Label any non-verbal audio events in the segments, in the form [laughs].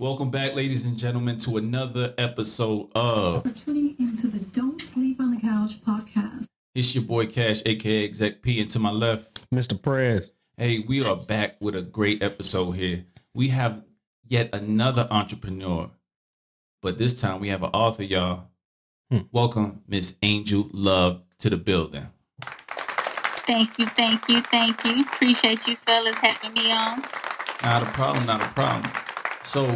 Welcome back, ladies and gentlemen, to another episode of for tuning into the Don't Sleep on the Couch podcast. It's your boy Cash, aka Exec P, and to my left, Mr. Prez. hey, we are back with a great episode here. We have yet another entrepreneur, but this time we have an author, y'all. Hmm. Welcome, Miss Angel Love, to the building. Thank you, thank you, thank you. Appreciate you fellas having me on. Not a problem, not a problem. So,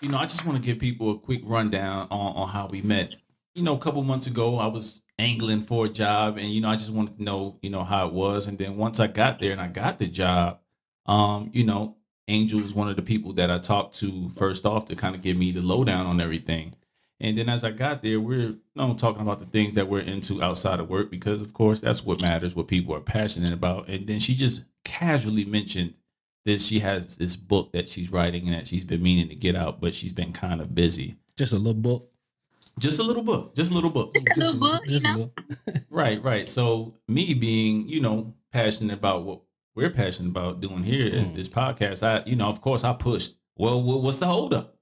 you know, I just want to give people a quick rundown on, on how we met. You know, a couple months ago, I was angling for a job, and you know, I just wanted to know, you know, how it was. And then once I got there and I got the job, um, you know, Angel was one of the people that I talked to first off to kind of give me the lowdown on everything. And then as I got there, we're you know, talking about the things that we're into outside of work because, of course, that's what matters, what people are passionate about. And then she just casually mentioned that she has this book that she's writing and that she's been meaning to get out, but she's been kind of busy. Just a little book. Just a little book, just a little book. Just a little book, you just a know? little. [laughs] Right, right. So me being, you know, passionate about what we're passionate about doing here is Mm. this podcast. I, you know, of course, I pushed. Well, wha- what's the holdup?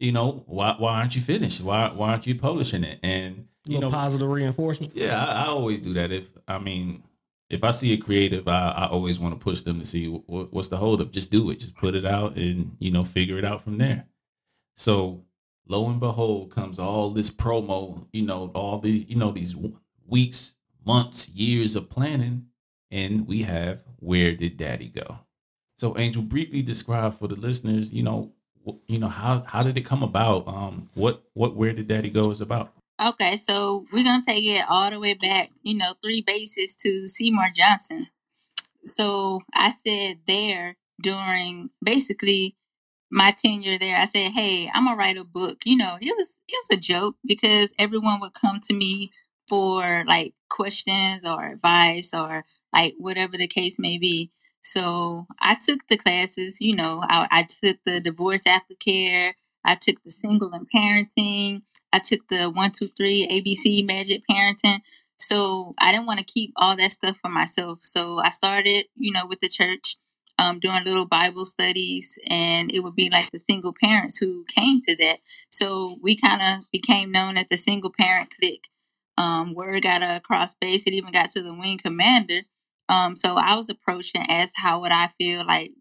You know, why why aren't you finished? Why why aren't you publishing it? And you little know, positive reinforcement. yeah, I, I always do that. If I mean, if I see a creative, I, I always want to push them to see wh- what's the holdup. Just do it. Just put it out, and you know, figure it out from there. So, lo and behold, comes all this promo. You know, all these, you know, these weeks, months, years of planning, and we have where did Daddy go? So, Angel, briefly describe for the listeners. You know, you know how how did it come about? Um, what what where did Daddy go is about? Okay, so we're gonna take it all the way back, you know, three bases to Seymour Johnson. So I said there during basically my tenure there, I said, Hey, I'm gonna write a book. You know, it was it was a joke because everyone would come to me for like questions or advice or like whatever the case may be. So I took the classes, you know, I, I took the divorce aftercare, I took the single and parenting, I took the one, two, three ABC magic parenting. So I didn't want to keep all that stuff for myself. So I started, you know, with the church, um, doing little Bible studies, and it would be like the single parents who came to that. So we kind of became known as the single parent clique. Um, word got across base. It even got to the wing commander. Um, so I was approached and asked how would I feel like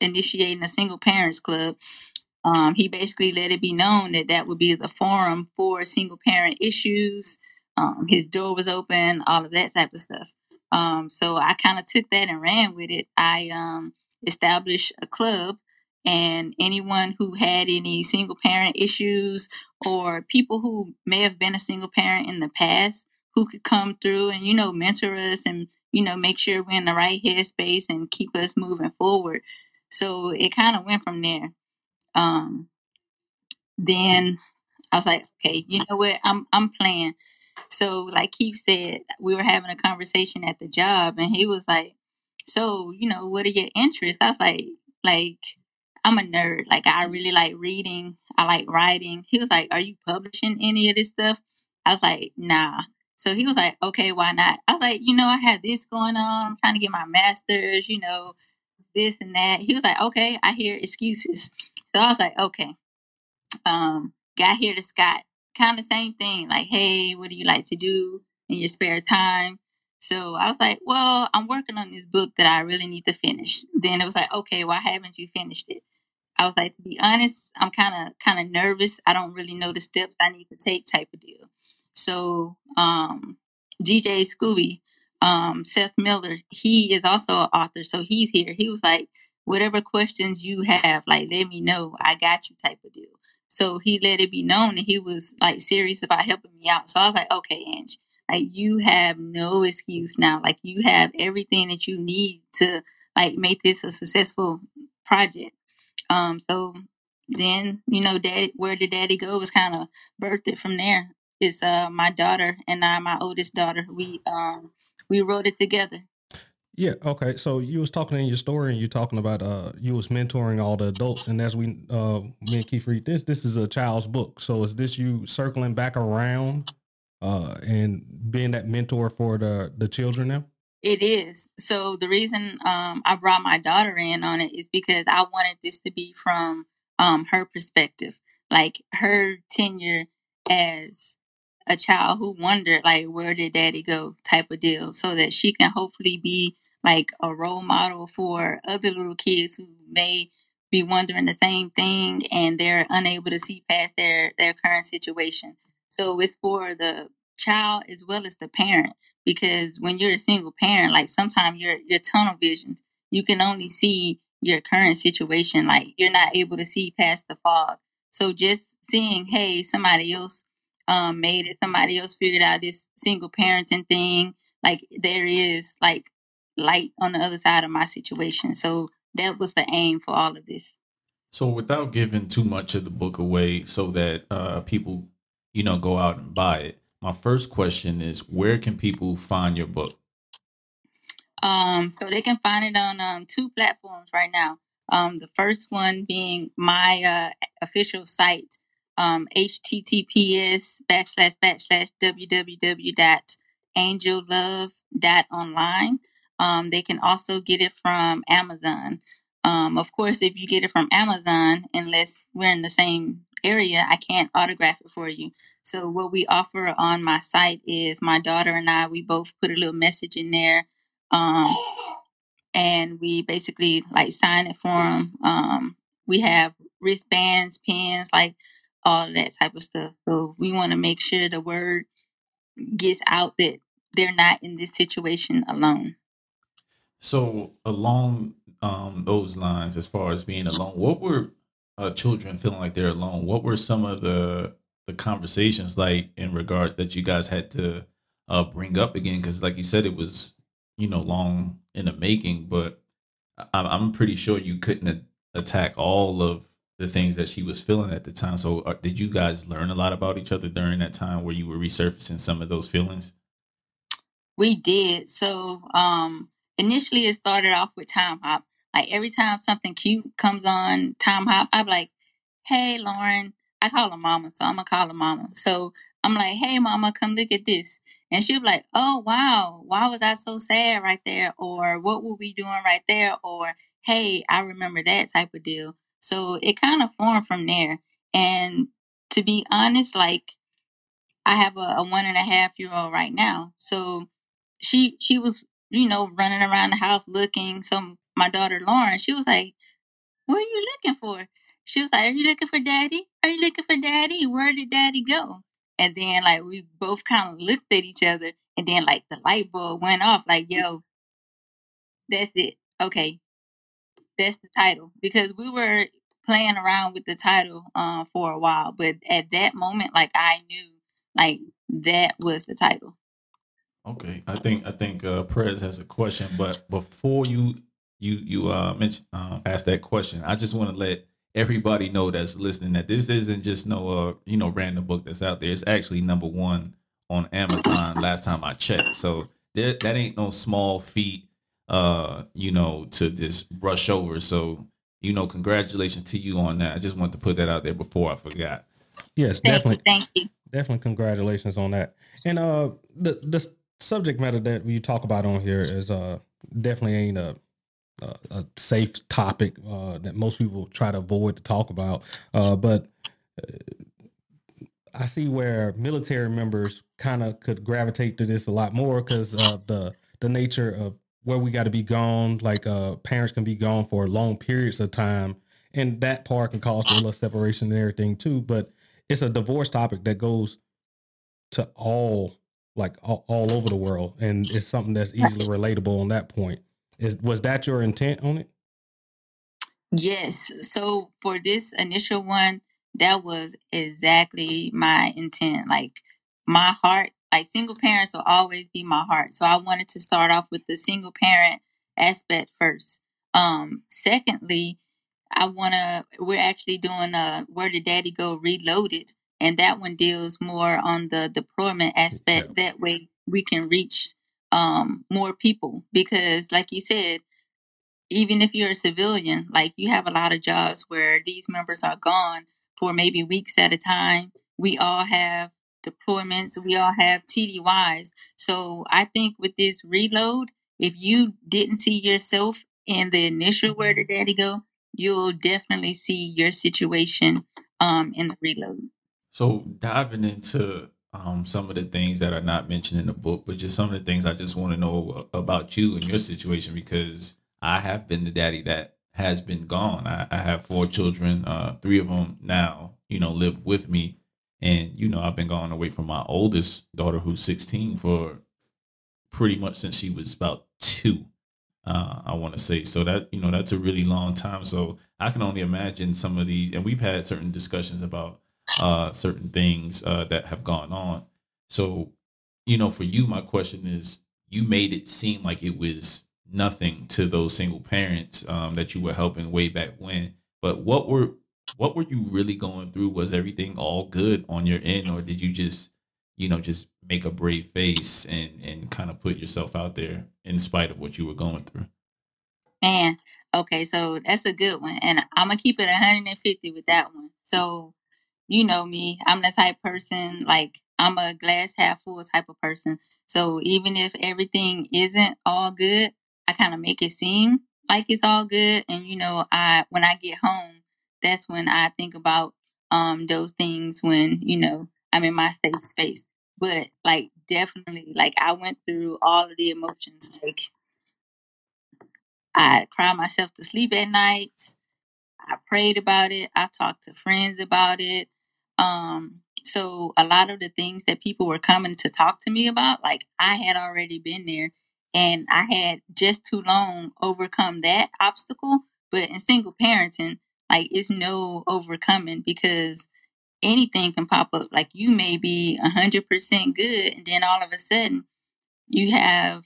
initiating a single parents club um, he basically let it be known that that would be the forum for single parent issues. Um, his door was open, all of that type of stuff. Um, so I kind of took that and ran with it. I um, established a club, and anyone who had any single parent issues or people who may have been a single parent in the past who could come through and you know mentor us and you know make sure we're in the right headspace and keep us moving forward. So it kind of went from there um then I was like, okay, you know what? I'm I'm playing. So like Keith said, we were having a conversation at the job and he was like, So, you know, what are your interests? I was like, like, I'm a nerd. Like I really like reading. I like writing. He was like, Are you publishing any of this stuff? I was like, nah. So he was like, Okay, why not? I was like, you know, I have this going on. I'm trying to get my master's, you know, this and that. He was like, Okay, I hear excuses. So I was like, okay. Um, got here to Scott, kind of same thing. Like, hey, what do you like to do in your spare time? So I was like, well, I'm working on this book that I really need to finish. Then it was like, okay, why haven't you finished it? I was like, to be honest, I'm kind of kind of nervous. I don't really know the steps I need to take, type of deal. So, um, DJ Scooby, um, Seth Miller, he is also an author, so he's here. He was like, whatever questions you have, like let me know. I got you type of deal. So he let it be known that he was like serious about helping me out. So I was like, okay, Ange, like you have no excuse now. Like you have everything that you need to like make this a successful project. Um, so then you know, daddy, where did daddy go was kind of birthed it from there. It's uh my daughter and I, my oldest daughter. We um we wrote it together. Yeah. Okay. So you was talking in your story, and you're talking about uh you was mentoring all the adults, and as we uh me and Keith read this, this is a child's book. So is this you circling back around uh and being that mentor for the the children now? It is. So the reason um, I brought my daughter in on it is because I wanted this to be from um her perspective, like her tenure as a child who wondered like where did daddy go? type of deal so that she can hopefully be like a role model for other little kids who may be wondering the same thing and they're unable to see past their their current situation. So it's for the child as well as the parent because when you're a single parent like sometimes your your tunnel vision you can only see your current situation like you're not able to see past the fog. So just seeing hey somebody else um made it somebody else figured out this single parenting thing like there is like light on the other side of my situation so that was the aim for all of this So, without giving too much of the book away, so that uh, people, you know, go out and buy it. My first question is, where can people find your book? Um, so they can find it on um, two platforms right now. Um, the first one being my uh, official site, um, https backslash backslash www.angellove.online. Um, they can also get it from Amazon. Um, of course, if you get it from Amazon, unless we're in the same area, I can't autograph it for you. So what we offer on my site is my daughter and I, we both put a little message in there um, and we basically like sign it for them. Um, we have wristbands, pens, like all that type of stuff. So we want to make sure the word gets out that they're not in this situation alone. So, along um, those lines, as far as being alone, what were uh, children feeling like they're alone? What were some of the the conversations like in regards that you guys had to uh, bring up again? Because, like you said, it was you know long in the making, but I'm pretty sure you couldn't attack all of the things that she was feeling at the time. So, uh, did you guys learn a lot about each other during that time where you were resurfacing some of those feelings? We did. So um initially it started off with time hop. Like every time something cute comes on time hop, I'm like, Hey Lauren, I call her mama, so I'm gonna call her mama. So I'm like, Hey mama, come look at this. And she'll be like, Oh wow, why was I so sad right there? Or what were we doing right there? Or hey, I remember that type of deal. So it kind of formed from there. And to be honest, like I have a, a one and a half year old right now. So she she was, you know, running around the house looking. So my daughter Lauren, she was like, What are you looking for? She was like, Are you looking for daddy? Are you looking for daddy? Where did daddy go? And then like we both kind of looked at each other and then like the light bulb went off, like, yo, that's it. Okay, that's the title. Because we were playing around with the title um for a while, but at that moment, like I knew like that was the title. Okay, I think I think uh, Prez has a question, but before you you you uh mention uh, ask that question, I just want to let everybody know that's listening that this isn't just no uh you know random book that's out there. It's actually number one on Amazon last time I checked. So that that ain't no small feat, uh, you know, to just brush over. So you know, congratulations to you on that. I just want to put that out there before I forgot. Yes, Thank definitely. you, thank you. definitely congratulations on that and uh the the subject matter that we talk about on here is uh definitely ain't a a, a safe topic uh that most people try to avoid to talk about uh but uh, i see where military members kind of could gravitate to this a lot more because of the the nature of where we got to be gone like uh parents can be gone for long periods of time and that part can cause a little separation and everything too but it's a divorce topic that goes to all like all, all over the world and it's something that's easily relatable on that point is was that your intent on it Yes. So for this initial one, that was exactly my intent. Like my heart, like single parents will always be my heart. So I wanted to start off with the single parent aspect first. Um, secondly, I wanna we're actually doing uh Where Did Daddy Go Reloaded and that one deals more on the deployment aspect. That way we can reach um more people because like you said, even if you're a civilian, like you have a lot of jobs where these members are gone for maybe weeks at a time. We all have deployments, we all have TDYs. So I think with this reload, if you didn't see yourself in the initial Where Did Daddy Go, you'll definitely see your situation um, in the reload. So diving into um, some of the things that are not mentioned in the book, but just some of the things I just want to know about you and your situation because I have been the daddy that has been gone. I, I have four children. Uh, three of them now, you know, live with me, and you know, I've been gone away from my oldest daughter, who's 16, for pretty much since she was about two. Uh, I want to say so that you know that's a really long time. So I can only imagine some of these, and we've had certain discussions about uh, certain things uh, that have gone on. So, you know, for you, my question is, you made it seem like it was nothing to those single parents um, that you were helping way back when. But what were what were you really going through? Was everything all good on your end, or did you just, you know, just make a brave face and and kind of put yourself out there in spite of what you were going through? Man, okay, so that's a good one, and I'm gonna keep it 150 with that one. So you know me, I'm the type person like I'm a glass half full type of person. So even if everything isn't all good, I kind of make it seem like it's all good. And you know, I when I get home, that's when I think about um those things when you know I'm in my safe space. But like definitely, like I went through all of the emotions. Like I cried myself to sleep at night. I prayed about it. I talked to friends about it. Um, so a lot of the things that people were coming to talk to me about, like I had already been there and I had just too long overcome that obstacle. But in single parenting, like it's no overcoming because anything can pop up. Like you may be a hundred percent good and then all of a sudden you have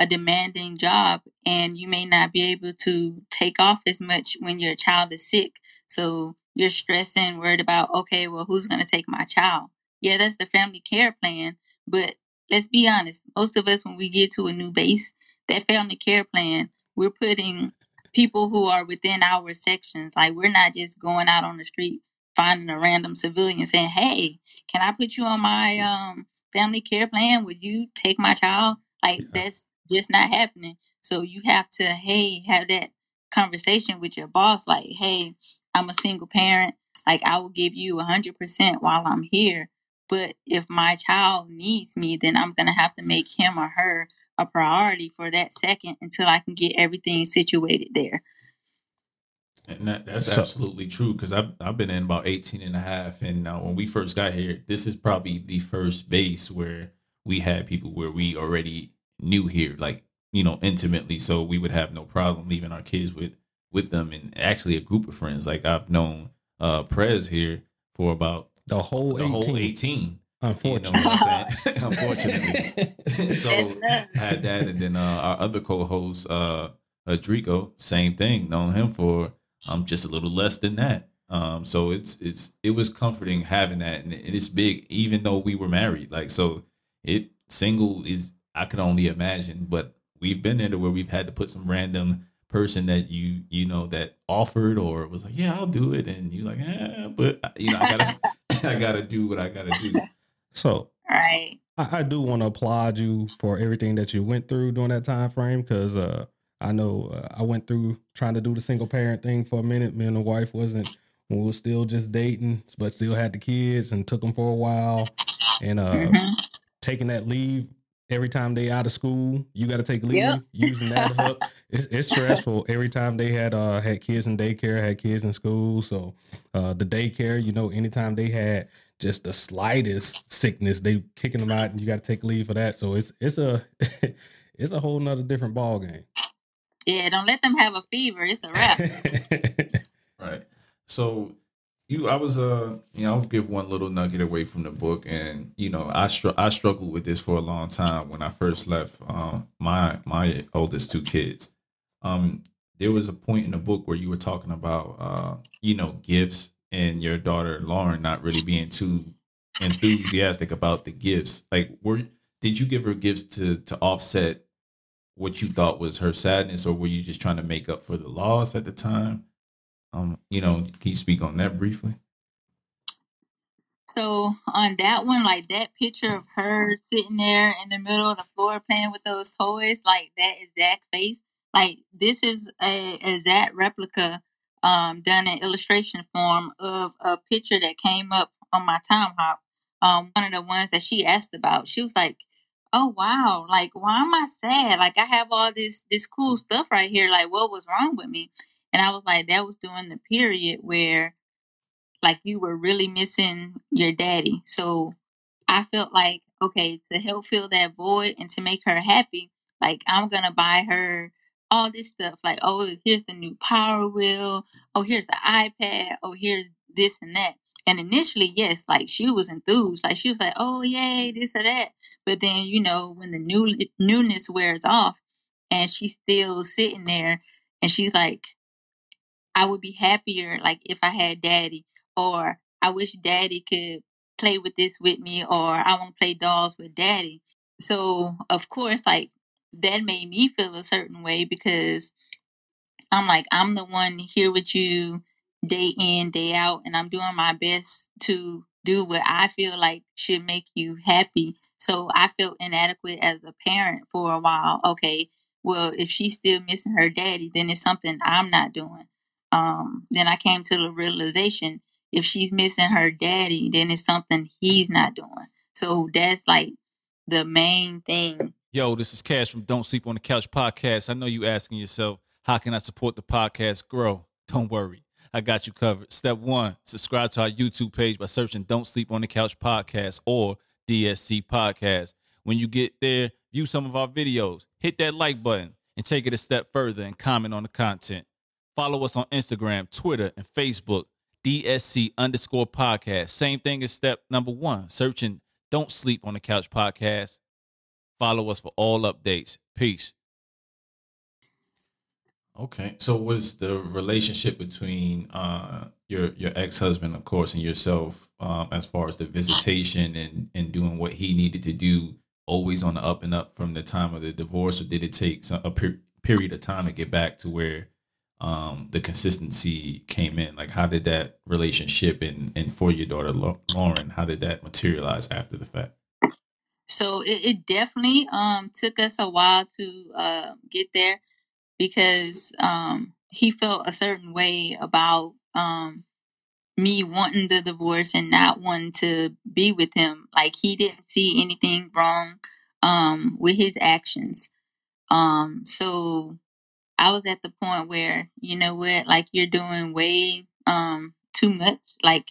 a demanding job and you may not be able to take off as much when your child is sick. So you're stressing, worried about, okay, well, who's going to take my child? Yeah, that's the family care plan. But let's be honest, most of us, when we get to a new base, that family care plan, we're putting people who are within our sections. Like we're not just going out on the street finding a random civilian saying, "Hey, can I put you on my um, family care plan? Would you take my child?" Like yeah. that's just not happening. So you have to, hey, have that conversation with your boss. Like, hey, I'm a single parent. Like I will give you a hundred percent while I'm here. But if my child needs me, then I'm gonna have to make him or her a priority for that second until I can get everything situated there. And that, that's so, absolutely true because I've, I've been in about 18 and a half. And uh, when we first got here, this is probably the first base where we had people where we already knew here, like, you know, intimately. So we would have no problem leaving our kids with with them and actually a group of friends. Like I've known uh Prez here for about the whole the 18. whole 18. Unfortunately. You know Unfortunately. [laughs] [laughs] so I had that and then uh, our other co-host uh Adrico, same thing, known him for um just a little less than that. Um so it's it's it was comforting having that and it's big even though we were married. Like so it single is I could only imagine, but we've been into where we've had to put some random person that you you know that offered or was like, yeah, I'll do it, and you like, eh, but uh, you know, I gotta [laughs] I gotta do what I gotta do. So right, I, I do want to applaud you for everything that you went through during that time frame because uh, I know uh, I went through trying to do the single parent thing for a minute. Me and the wife wasn't we were still just dating, but still had the kids and took them for a while, and uh, mm-hmm. taking that leave every time they out of school, you got to take leave yep. using that hook. [laughs] It's, it's, stressful every time they had uh had kids in daycare, had kids in school. So uh the daycare, you know, anytime they had just the slightest sickness, they kicking them out, and you got to take leave for that. So it's it's a [laughs] it's a whole nother different ball game. Yeah, don't let them have a fever. It's a wrap. [laughs] right. So you i was uh you know i'll give one little nugget away from the book and you know i str- i struggled with this for a long time when i first left um my my oldest two kids um there was a point in the book where you were talking about uh you know gifts and your daughter lauren not really being too enthusiastic about the gifts like were did you give her gifts to to offset what you thought was her sadness or were you just trying to make up for the loss at the time um, you know, can you speak on that briefly? So on that one, like that picture of her sitting there in the middle of the floor playing with those toys, like that exact face, like this is a exact replica um, done an illustration form of a picture that came up on my time hop. Um, one of the ones that she asked about, she was like, "Oh wow, like why am I sad? Like I have all this this cool stuff right here. Like what was wrong with me?" And I was like, "That was during the period where, like, you were really missing your daddy." So I felt like, okay, to help fill that void and to make her happy, like I'm gonna buy her all this stuff. Like, oh, here's the new Power Wheel. Oh, here's the iPad. Oh, here's this and that. And initially, yes, like she was enthused. Like she was like, oh, yay, this or that. But then, you know, when the new newness wears off and she's still sitting there and she's like, I would be happier like if I had daddy or I wish daddy could play with this with me or I want to play dolls with daddy. So, of course, like that made me feel a certain way because I'm like, I'm the one here with you day in, day out, and I'm doing my best to do what I feel like should make you happy. So I felt inadequate as a parent for a while. Okay, well, if she's still missing her daddy, then it's something I'm not doing. Um, then I came to the realization if she's missing her daddy, then it's something he's not doing. So that's like the main thing Yo, this is Cash from Don't Sleep on the Couch podcast. I know you asking yourself, how can I support the podcast grow? Don't worry. I got you covered. Step one, subscribe to our YouTube page by searching Don't Sleep on the Couch podcast or DSC podcast. When you get there, view some of our videos, hit that like button, and take it a step further and comment on the content. Follow us on Instagram, Twitter, and Facebook, DSC underscore podcast. Same thing as step number one, searching Don't Sleep on the Couch podcast Follow us for all updates. Peace. Okay, so was the relationship between uh, your your ex husband, of course, and yourself, um, as far as the visitation and and doing what he needed to do, always on the up and up from the time of the divorce, or did it take some, a per- period of time to get back to where um, the consistency came in? Like, how did that relationship and and for your daughter Lauren, how did that materialize after the fact? So it, it definitely um took us a while to uh, get there because um he felt a certain way about um me wanting the divorce and not wanting to be with him. Like he didn't see anything wrong um with his actions. Um so I was at the point where, you know what, like you're doing way um too much. Like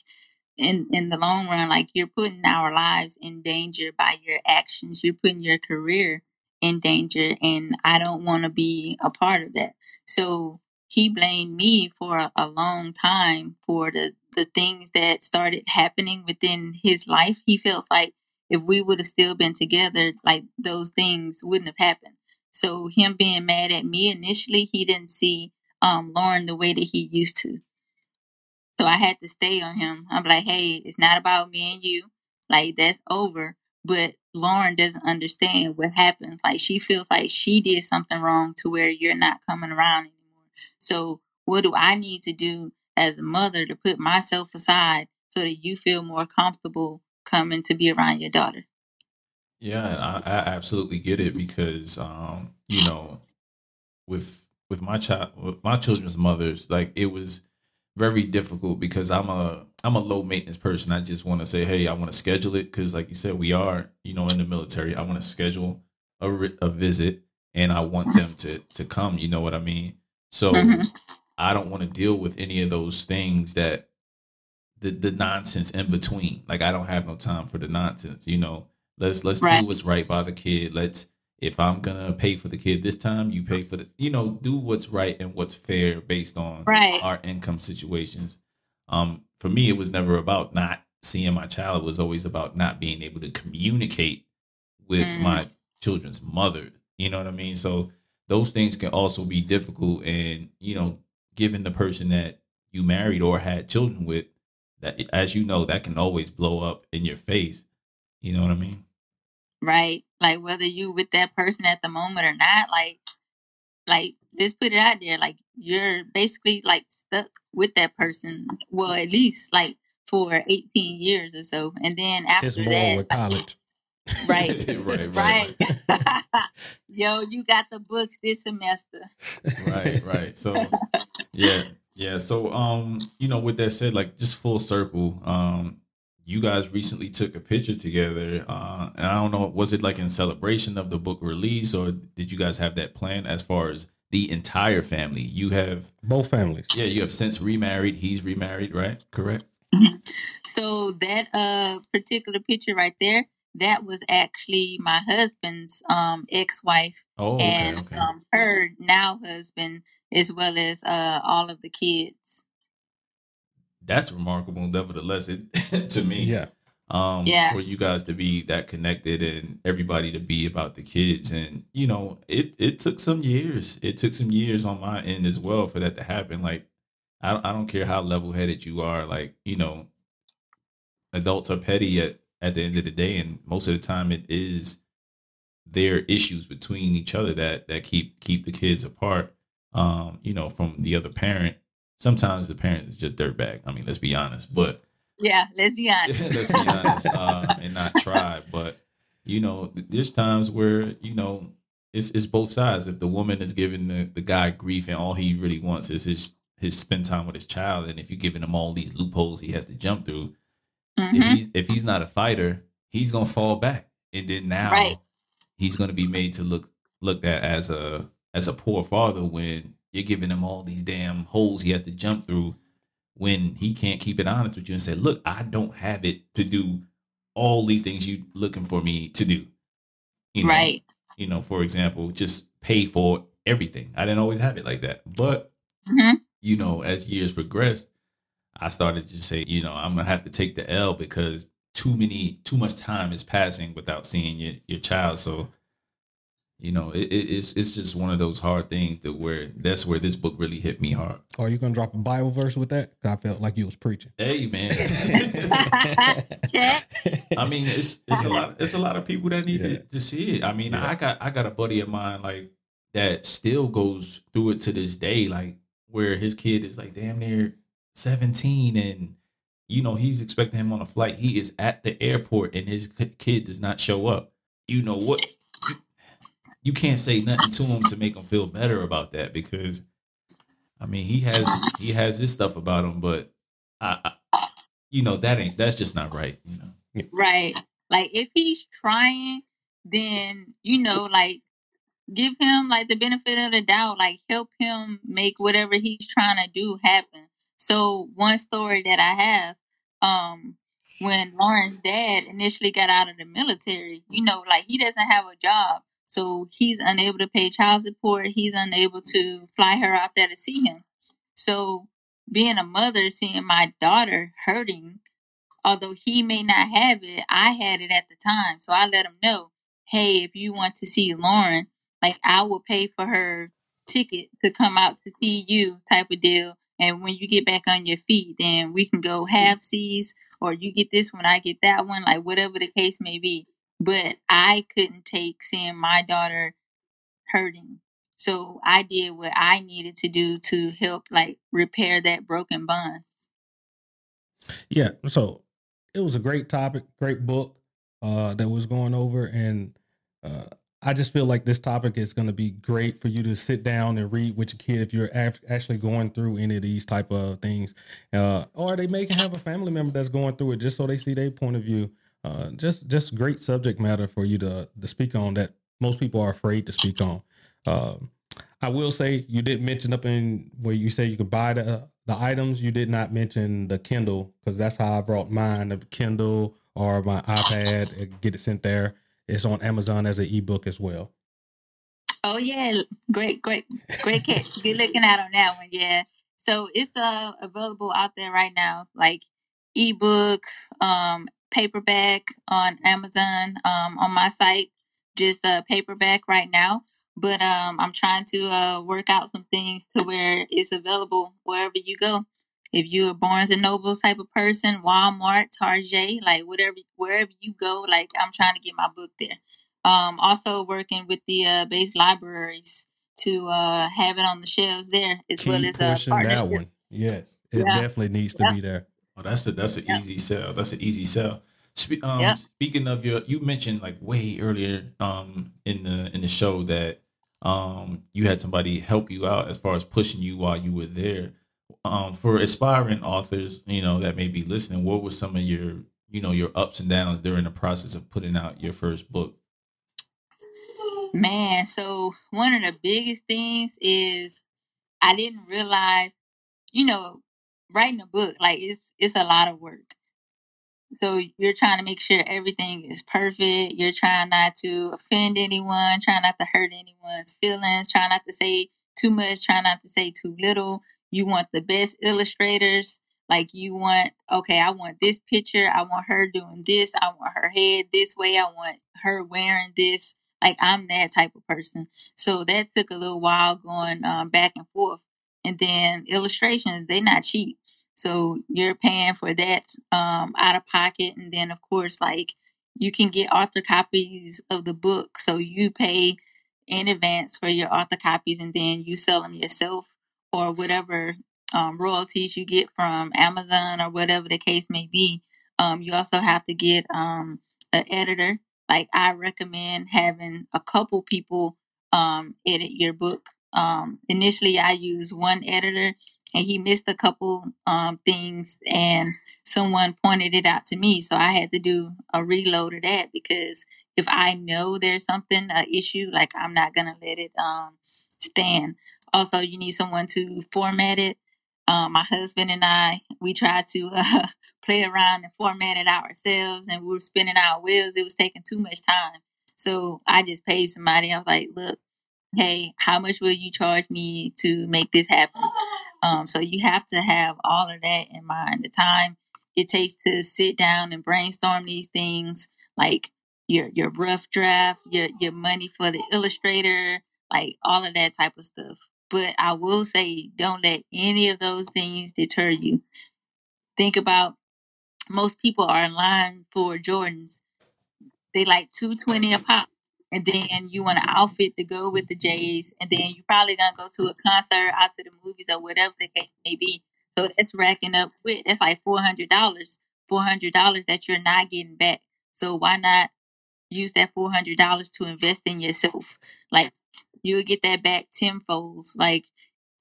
in in the long run like you're putting our lives in danger by your actions. You're putting your career in danger and i don't want to be a part of that. So he blamed me for a, a long time for the the things that started happening within his life. He feels like if we would have still been together like those things wouldn't have happened. So him being mad at me initially he didn't see um lauren the way that he used to so I had to stay on him. I'm like, hey, it's not about me and you. Like that's over. But Lauren doesn't understand what happens. Like she feels like she did something wrong to where you're not coming around anymore. So what do I need to do as a mother to put myself aside so that you feel more comfortable coming to be around your daughter? Yeah, I, I absolutely get it because um, you know, with with my child with my children's mothers, like it was very difficult because I'm a I'm a low maintenance person. I just want to say, hey, I want to schedule it because, like you said, we are you know in the military. I want to schedule a, a visit and I want them to to come. You know what I mean? So mm-hmm. I don't want to deal with any of those things that the the nonsense in between. Like I don't have no time for the nonsense. You know, let's let's right. do what's right by the kid. Let's if I'm gonna pay for the kid this time, you pay for the you know, do what's right and what's fair based on right. our income situations. Um, for me it was never about not seeing my child, it was always about not being able to communicate with mm. my children's mother. You know what I mean? So those things can also be difficult and, you know, given the person that you married or had children with, that as you know, that can always blow up in your face. You know what I mean? Right? Like whether you with that person at the moment or not, like like just put it out there. Like you're basically like stuck with that person. Well, at least like for 18 years or so. And then after it's more that, with college. [laughs] [laughs] Right. right, right. right. [laughs] Yo, you got the books this semester. right, right. So yeah. Yeah. So, um, you know, with that said, like just full circle, um, you guys recently took a picture together, uh, and I don't know, was it like in celebration of the book release, or did you guys have that plan as far as the entire family? You have Both families. Yeah, you have since remarried. He's remarried, right? Correct. [clears throat] So that uh particular picture right there, that was actually my husband's um ex-wife Oh, okay, and okay. um her now husband as well as uh all of the kids. That's remarkable, nevertheless, it [laughs] to me. Yeah. Um, Yeah. for you guys to be that connected and everybody to be about the kids, and you know, it it took some years. It took some years on my end as well for that to happen. Like, I I don't care how level headed you are. Like, you know, adults are petty at at the end of the day, and most of the time, it is their issues between each other that that keep keep the kids apart. Um, you know, from the other parent. Sometimes the parent is just dirtbag. I mean, let's be honest, but Yeah, let's be honest. [laughs] let's be honest, uh, and not try. But you know, there's times where you know it's it's both sides. If the woman is giving the, the guy grief and all he really wants is his his spend time with his child, and if you're giving him all these loopholes he has to jump through, if Mhm. he's if he's not a fighter, he's gonna fall back, and then now Right. he's gonna be made to look looked at as a as a poor father when you're giving him all these damn holes he has to jump through when he can't keep it honest with you and say, "Look, I don't have it to do all these things you looking for me to do." You know, Right. You know, for example, just pay for everything. I didn't always have it like that, but hmm you know, as years progressed, I started to say, you know, I'm gonna have to take the L because too many, too much time is passing without seeing your your child. So, you know, it, it, it's it's just one of those hard things that where that's where this book really hit me hard. Are you gonna drop a Bible verse with that? I felt like you was preaching. Hey, man. [laughs] [laughs] I mean, it's it's a lot. It's a lot of people that need Yeah. to, to see it. I mean, Yeah. I got I got a buddy of mine like that still goes through it to this day. Like where his kid is like damn near seventeen, and you know he's expecting him on a flight. He is at the airport, and his kid does not show up. You know what? You, you can't say nothing to him to make him feel better about that because, I mean, he has he has his stuff about him, but I, I you know that ain't that's just not right. You know. Right. Like if he's trying, then you know, like give him like the benefit of the doubt, like help him make whatever he's trying to do happen. So one story that I have, um, when Lauren's dad initially got out of the military, you know, like he doesn't have a job. So he's unable to pay child support. He's unable to fly her out there to see him. So being a mother, seeing my daughter hurting, although he may not have it, I had it at the time. So I let him know, hey, if you want to see Lauren, like I will pay for her ticket to come out to see you type of deal. And when you get back on your feet, then we can go half seas or you get this one, I get that one, like whatever the case may be. But I couldn't take seeing my daughter hurting. So I did what I needed to do to help like repair that broken bond. Yeah. So it was a great topic, great book uh, that was going over, and uh, I just feel like this topic is going to be great for you to sit down and read with your kid if you're af- actually going through any of these type of things, uh, or they may have a family member that's going through it just so they see their point of view. Uh, just just great subject matter for you to to speak on that most people are afraid to speak on. Um, I will say you did mention up in where you say you could buy the the items. You did not mention the Kindle because that's how I brought mine, the Kindle or my iPad, and get it sent there. It's on Amazon as an ebook as well. Oh yeah, great, great, great catch. Good looking out on that one. Yeah. So it's uh available out there right now, like ebook, um, paperback on Amazon, um, on my site, just uh paperback right now. But um, I'm trying to uh work out some things to where it's available wherever you go. If you're a Barnes and Noble type of person, Walmart, Target, like whatever, wherever you go, like I'm trying to get my book there. Um, also working with the uh, base libraries to uh, have it on the shelves there, as Keep well as uh, pushing that one. Yes, it Yeah. definitely needs to Yeah. be there. Oh, that's a that's an Yeah. easy sell. That's an easy sell. Spe- um, Yeah. Speaking of your, you mentioned like way earlier um in the in the show that um you had somebody help you out as far as pushing you while you were there. um, for aspiring authors, you know, that may be listening, what were some of your, you know, your ups and downs during the process of putting out your first book? Man, so one of the biggest things is I didn't realize, you know, writing a book like it's it's a lot of work. So you're trying to make sure everything is perfect. You're trying not to offend anyone, trying not to hurt anyone's feelings, trying not to say too much, trying not to say too little. You want the best illustrators. Like you want, okay, I want this picture. I want her doing this. I want her head this way. I want her wearing this. Like I'm that type of person. So that took a little while going um, back and forth. And then illustrations, they're not cheap. So you're paying for that um, out of pocket. And then, of course, like you can get author copies of the book. So you pay in advance for your author copies and then you sell them yourself or whatever um, royalties you get from Amazon or whatever the case may be. Um, you also have to get um, an editor. Like I recommend having a couple people um, edit your book. Um, initially, I used one editor and he missed a couple um, things and someone pointed it out to me. So i had to do a reload of that because if i know there's something an issue like i'm not gonna let it um, stand. Also you need someone to format it. Um, my husband and i we tried to [laughs] uh, play around and format it ourselves and we were spinning our wheels. It was taking too much time. So i just paid somebody. I was like look hey, how much will you charge me to make this happen? Um, so you have to have all of that in mind. The time it takes to sit down and brainstorm these things, like your your rough draft, your your money for the illustrator, like all of that type of stuff. But I will say, don't let any of those things deter you. Think about most people are in line for Jordans. They like two twenty a pop and then you want an outfit to go with the J's, and then you're probably gonna go to a concert, out to the movies, or whatever the case may be. So that's racking up with that's like four hundred dollars, four hundred dollars that you're not getting back. So why not use that four hundred dollars to invest in yourself? Like you'll get that back tenfold. Like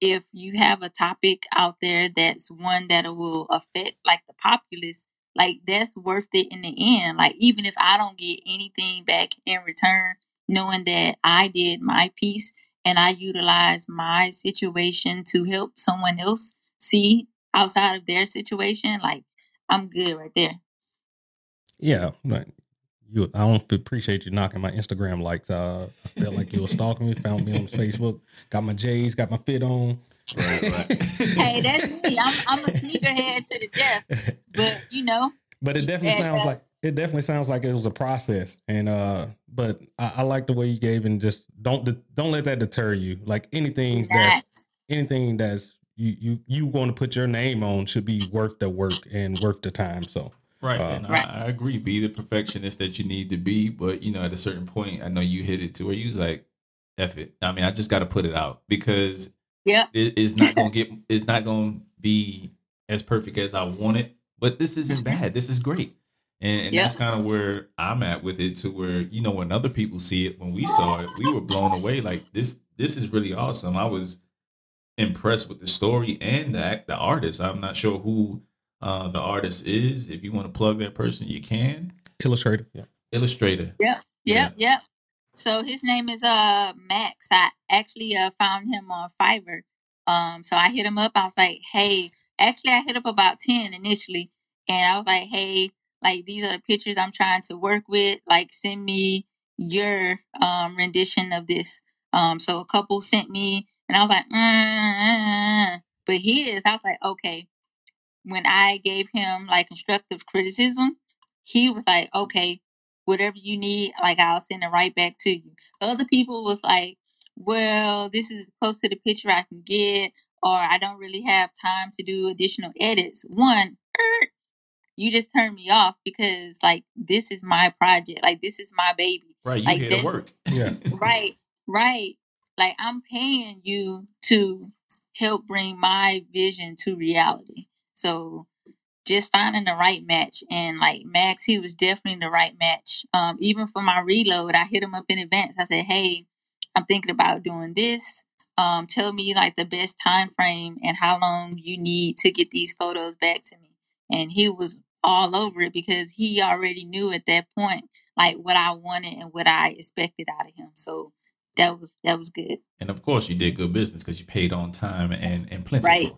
if you have a topic out there that's one that will affect like the populace, like that's worth it in the end. Like even if I don't get anything back in return, knowing that I did my piece and I utilized my situation to help someone else see outside of their situation, like I'm good right there. Yeah, like you, I don't appreciate you knocking my Instagram likes. Uh, I felt like you were stalking me, found me on Facebook, got my J's, got my fit on. Right, right. [laughs] hey, that's me. I'm, I'm a sneakerhead to the death, but you know. But it definitely sounds like it definitely sounds like it was a process, and uh, but I, I like the way you gave and just don't don't let that deter you. Like anything that's anything that's you you you want to put your name on should be worth the work and worth the time. So Right, uh, and right. I, I, agree. Be the perfectionist that you need to be, but you know, at a certain point, I know you hit it to where you was like, "F it." I mean, I just got to put it out because yeah, it, it's not gonna [laughs] get, it's not gonna be as perfect as I want it. But this isn't bad. This is great, and, and that's kind of where I'm at with it. To where you know, when other people see it, when we saw it, we were blown away. Like this, this is really awesome. I was impressed with the story and the act, the artist. I'm not sure who uh, the artist is. If you want to plug that person, you can. Illustrator. Yeah. Illustrator. Yep. Yep. Yeah. Yep. So his name is uh Max. I actually uh found him on Fiverr. Um, so I hit him up. I was like, hey, actually I hit up about ten initially, and I was like, hey, like these are the pictures I'm trying to work with. Like send me your um rendition of this. Um, so a couple sent me, and I was like, mm-hmm. but his, I was like, okay, when I gave him like constructive criticism, he was like, okay, whatever you need, like I'll send it right back to you. Other people was like, well, this is close to the picture I can get, or I don't really have time to do additional edits. One, er, you just turned me off because like this is my project, like this is my baby. Right, you like, here to work. Yeah. [laughs] right, right. Like I'm paying you to help bring my vision to reality. So just finding the right match and like Max, he was definitely the right match. Um, even for my reload, I hit him up in advance. I said, Hey, I'm thinking about doing this. um, tell me like the best time frame and how long you need to get these photos back to me. And he was all over it because he already knew at that point like what I wanted and what I expected out of him. So that was that was good. And of course, you did good business because you paid on time and and plentiful. Right.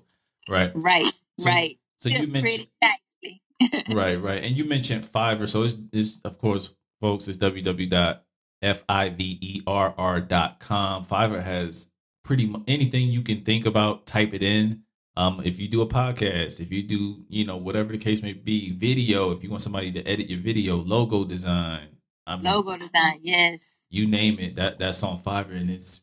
Right. Right. So- right. So you mentioned nicely. right, [laughs] right, and you mentioned Fiverr. So it's, it's of course, folks, it's www.fiverr.com. Fiverr has pretty much anything you can think about. Type it in. Um, if you do a podcast, if you do, you know, whatever the case may be, video. If you want somebody to edit your video, logo design, I mean, Logo design, yes. you name it, that that's on Fiverr, and it's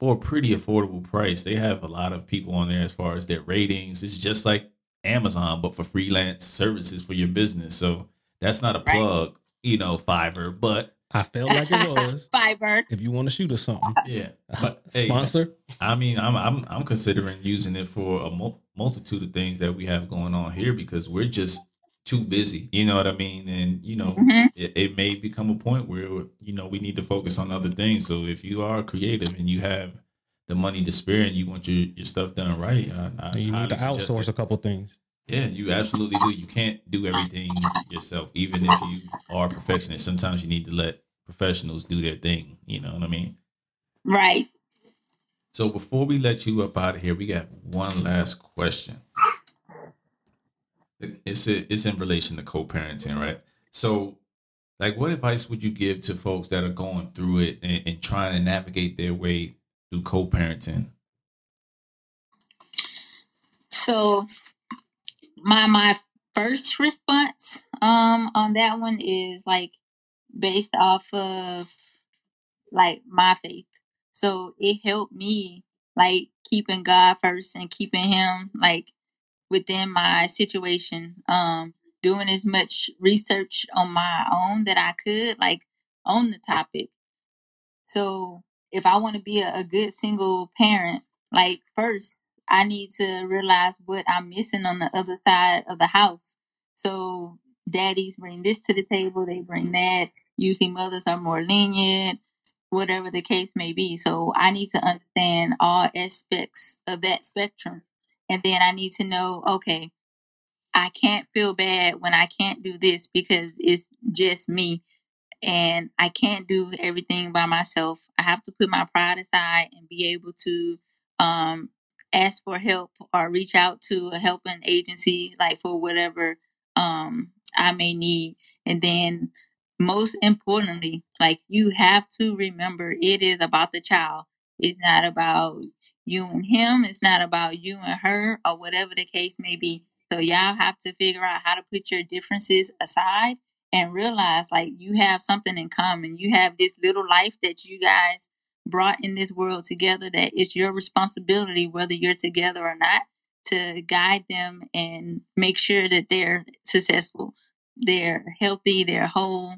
for a pretty affordable price. They have a lot of people on there as far as their ratings. It's just like Amazon, but for freelance services for your business. So that's not a Right. plug, you know, Fiverr, but I felt like it was. [laughs] Fiverr. if you want to shoot us something, yeah. [laughs] But hey, sponsor. I mean, I'm I'm I'm considering using it for a mul- multitude of things that we have going on here because we're just too busy. You know what I mean? And you know, Mhm. it, it may become a point where you know we need to focus on other things. So if you are creative and you have the money to spare and you want your, your stuff done right, I, I you need to outsource it. a couple things. Yeah, you absolutely do. You can't do everything yourself, even if you are a perfectionist. Sometimes you need to let professionals do their thing. You know what I mean? Right. So before we let you up out of here, we got one last question. It's it's in relation to co-parenting, right? So, like, what advice would you give to folks that are going through it and, and trying to navigate their way through co-parenting? So my my first response um on that one is like based off of like my faith. So it helped me like keeping God first and keeping him like within my situation. Um doing as much research on my own that I could like on the topic. So if I want to be a, a good single parent, like first I need to realize what I'm missing on the other side of the house. So daddies bring this to the table, they bring that. Usually mothers are more lenient, whatever the case may be. So I need to understand all aspects of that spectrum. And then I need to know, okay, I can't feel bad when I can't do this because it's just me and I can't do everything by myself. I have to put my pride aside and be able to um, ask for help or reach out to a helping agency, like for whatever um, I may need. And then, most importantly, like you have to remember it is about the child. It's not about you and him. It's not about you and her or whatever the case may be. So y'all have to figure out how to put your differences aside and realize like you have something in common. You have this little life that you guys brought in this world together that it's your responsibility whether you're together or not to guide them and make sure that they're successful. They're healthy, they're whole,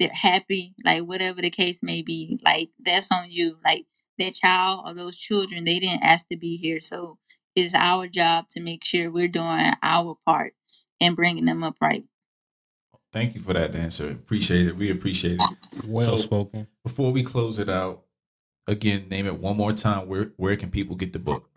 they're happy, like whatever the case may be. Like that's on you. Like that child or those children, they didn't ask to be here. So it's our job to make sure we're doing our part and bringing them up right. Thank you for that answer. Appreciate it. We appreciate it. Well So- spoken. Before we close it out, again, name it one more time. Where where can people get the book?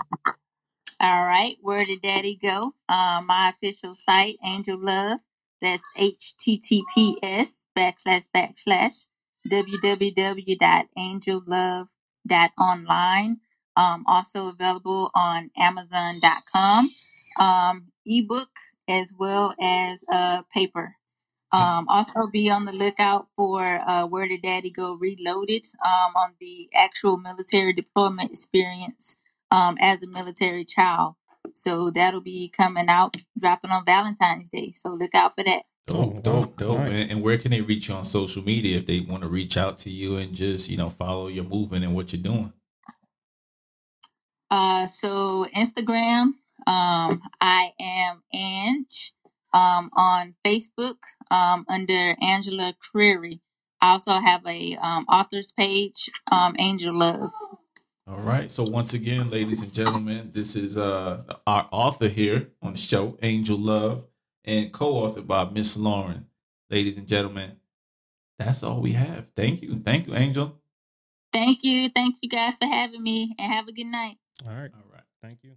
All right, where did Daddy go? Uh, my official site, Angel Love. That's https backslash backslash www.angellove.online. Um, also available on Amazon.com. Um, ebook as well as uh, paper. Um, also be on the lookout for uh, Where Did Daddy Go Reloaded um, on the actual military deployment experience um, as a military child. So that'll be coming out, dropping on Valentine's Day. So look out for that. Dope, Oh, dope, dope. Nice. And, and where can they reach you on social media if they want to reach out to you and just you know follow your movement and what you're doing? Uh, so Instagram, um, I am Ange. Um, on Facebook, um, under Angela Creary. I also have a um, author's page, um, Angel Love. All right. So once again, ladies and gentlemen, this is uh our author here on the show, Angel Love, and co-authored by Miss Lauren. Ladies and gentlemen, that's all we have. Thank you. Thank you, Angel. Thank you. Thank you guys for having me and have a good night. All right. All right. Thank you.